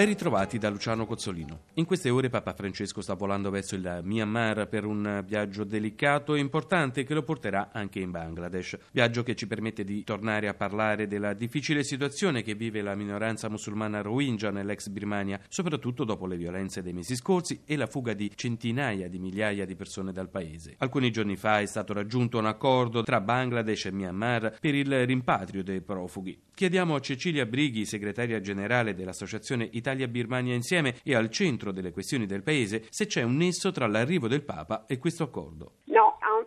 Ben ritrovati da Luciano Cozzolino. In queste ore Papa Francesco sta volando verso il Myanmar per un viaggio delicato e importante che lo porterà anche in Bangladesh. Viaggio che ci permette di tornare a parlare della difficile situazione che vive la minoranza musulmana Rohingya nell'ex Birmania, soprattutto dopo le violenze dei mesi scorsi e la fuga di centinaia di migliaia di persone dal paese. Alcuni giorni fa è stato raggiunto un accordo tra Bangladesh e Myanmar per il rimpatrio dei profughi. Chiediamo a Cecilia Brighi, segretaria generale dell'Associazione Italia-Birmania Insieme e al centro delle questioni del Paese, se c'è un nesso tra l'arrivo del Papa e questo accordo. No,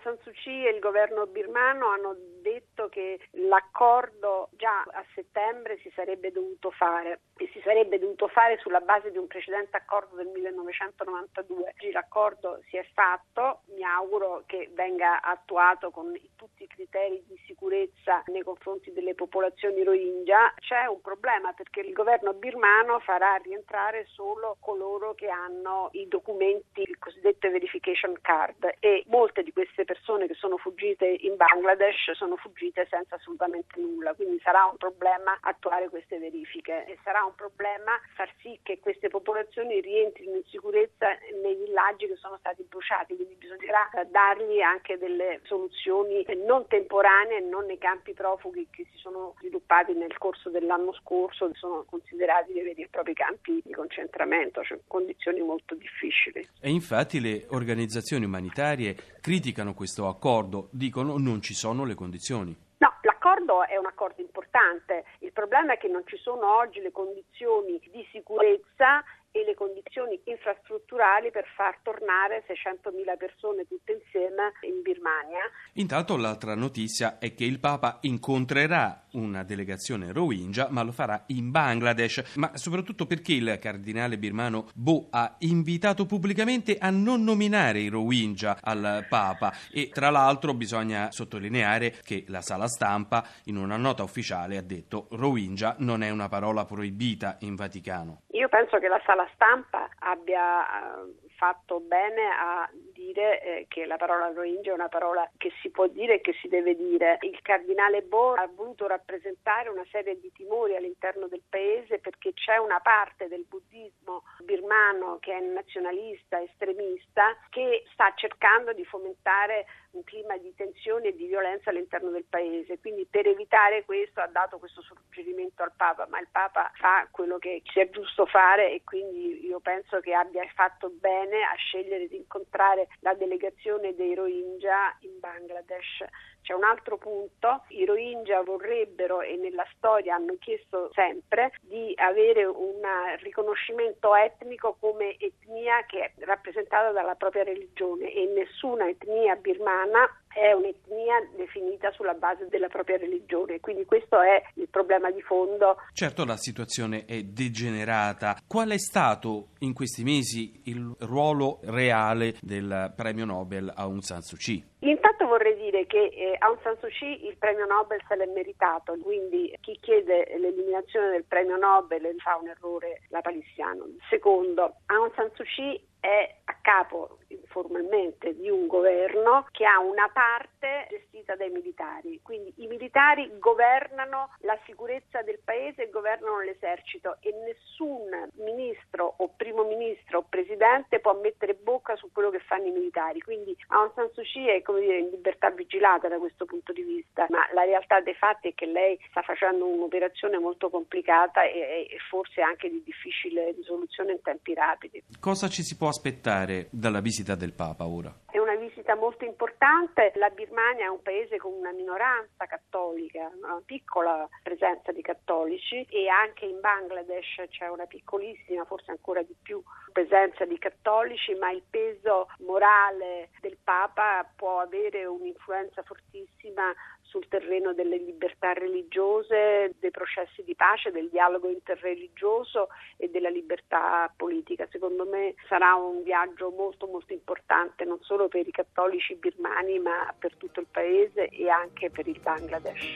San Suu Kyi e il governo birmano hanno detto che l'accordo già a settembre si sarebbe dovuto fare e si sarebbe dovuto fare sulla base di un precedente accordo del 1992. Oggi l'accordo si è fatto, mi auguro che venga attuato con tutti i criteri di sicurezza nei confronti delle popolazioni Rohingya. C'è un problema perché il governo birmano farà rientrare solo coloro che hanno i documenti, il cosiddetto verification card e molte di queste persone che sono fuggite in Bangladesh sono fuggite senza assolutamente nulla, quindi sarà un problema attuare queste verifiche e sarà un problema far sì che queste popolazioni rientrino in sicurezza nei villaggi che sono stati bruciati, quindi bisognerà dargli anche delle soluzioni non temporanee, non nei campi profughi che si sono sviluppati nel corso dell'anno scorso, che sono considerati dei veri e propri campi di concentramento, cioè condizioni molto difficili. E infatti le organizzazioni umanitarie criticano questo accordo, dicono non ci sono le condizioni. No, l'accordo è un accordo importante, il problema è che non ci sono oggi le condizioni di sicurezza e le condizioni infrastrutturali per far tornare 600.000 persone tutte insieme in Birmania. Intanto l'altra notizia è che il Papa incontrerà una delegazione Rohingya, ma lo farà in Bangladesh, ma soprattutto perché il cardinale birmano Bo ha invitato pubblicamente a non nominare i Rohingya al Papa e tra l'altro bisogna sottolineare che la sala stampa in una nota ufficiale ha detto Rohingya non è una parola proibita in Vaticano. Io penso che la sala stampa abbia eh, fatto bene a dire eh, che la parola Rohingya è una parola che si può dire e che si deve dire. Il cardinale Bo ha voluto rappresentare una serie di timori all'interno del paese perché c'è una parte del buddismo birmano che è nazionalista, estremista, che sta cercando di fomentare un clima di tensione e di violenza all'interno del paese. Quindi per evitare questo ha dato questo suggerimento al Papa, ma il Papa fa quello che sia giusto fare e quindi io penso che abbia fatto bene a scegliere di incontrare la delegazione dei Rohingya in Bangladesh. C'è un altro punto, i Rohingya vorrebbero e nella storia hanno chiesto sempre di avere un riconoscimento etnico come etnia che è rappresentata dalla propria religione e nessuna etnia birmana è un'etnia definita sulla base della propria religione, quindi questo è il problema di fondo. Certo la situazione è degenerata. Qual è stato in questi mesi il ruolo reale del premio Nobel Aung San Suu Kyi? Intanto vorrei dire che eh, Aung San Suu Kyi il premio Nobel se l'è meritato, quindi chi chiede l'eliminazione del premio Nobel fa un errore lapalissiano. Secondo, Aung San Suu Kyi è a capo formalmente di un governo che ha una parte gestita dai militari, quindi i militari governano la sicurezza del paese e governano l'esercito e nessun ministro o primo ministro o presidente può mettere bocca su quello che fanno i militari, quindi Aung San Suu Kyi è come dire in libertà vigilata da questo punto di vista, ma la realtà dei fatti è che lei sta facendo un'operazione molto complicata e, e forse anche di difficile risoluzione in tempi rapidi. Cosa ci si può aspettare dalla visita del Papa ora? È visita molto importante. La Birmania è un paese con una minoranza cattolica, una piccola presenza di cattolici e anche in Bangladesh c'è una piccolissima, forse ancora di più, presenza di cattolici, ma il peso morale del Papa può avere un'influenza fortissima sul terreno delle libertà religiose, dei processi di pace, del dialogo interreligioso e della libertà politica. Secondo me sarà un viaggio molto molto importante non solo per i cattolici birmani ma per tutto il paese e anche per il Bangladesh.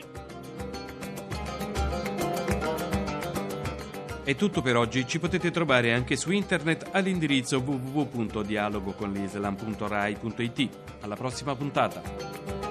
È tutto per oggi, ci potete trovare anche su internet all'indirizzo www.dialogoconlislam.rai.it. Alla prossima puntata!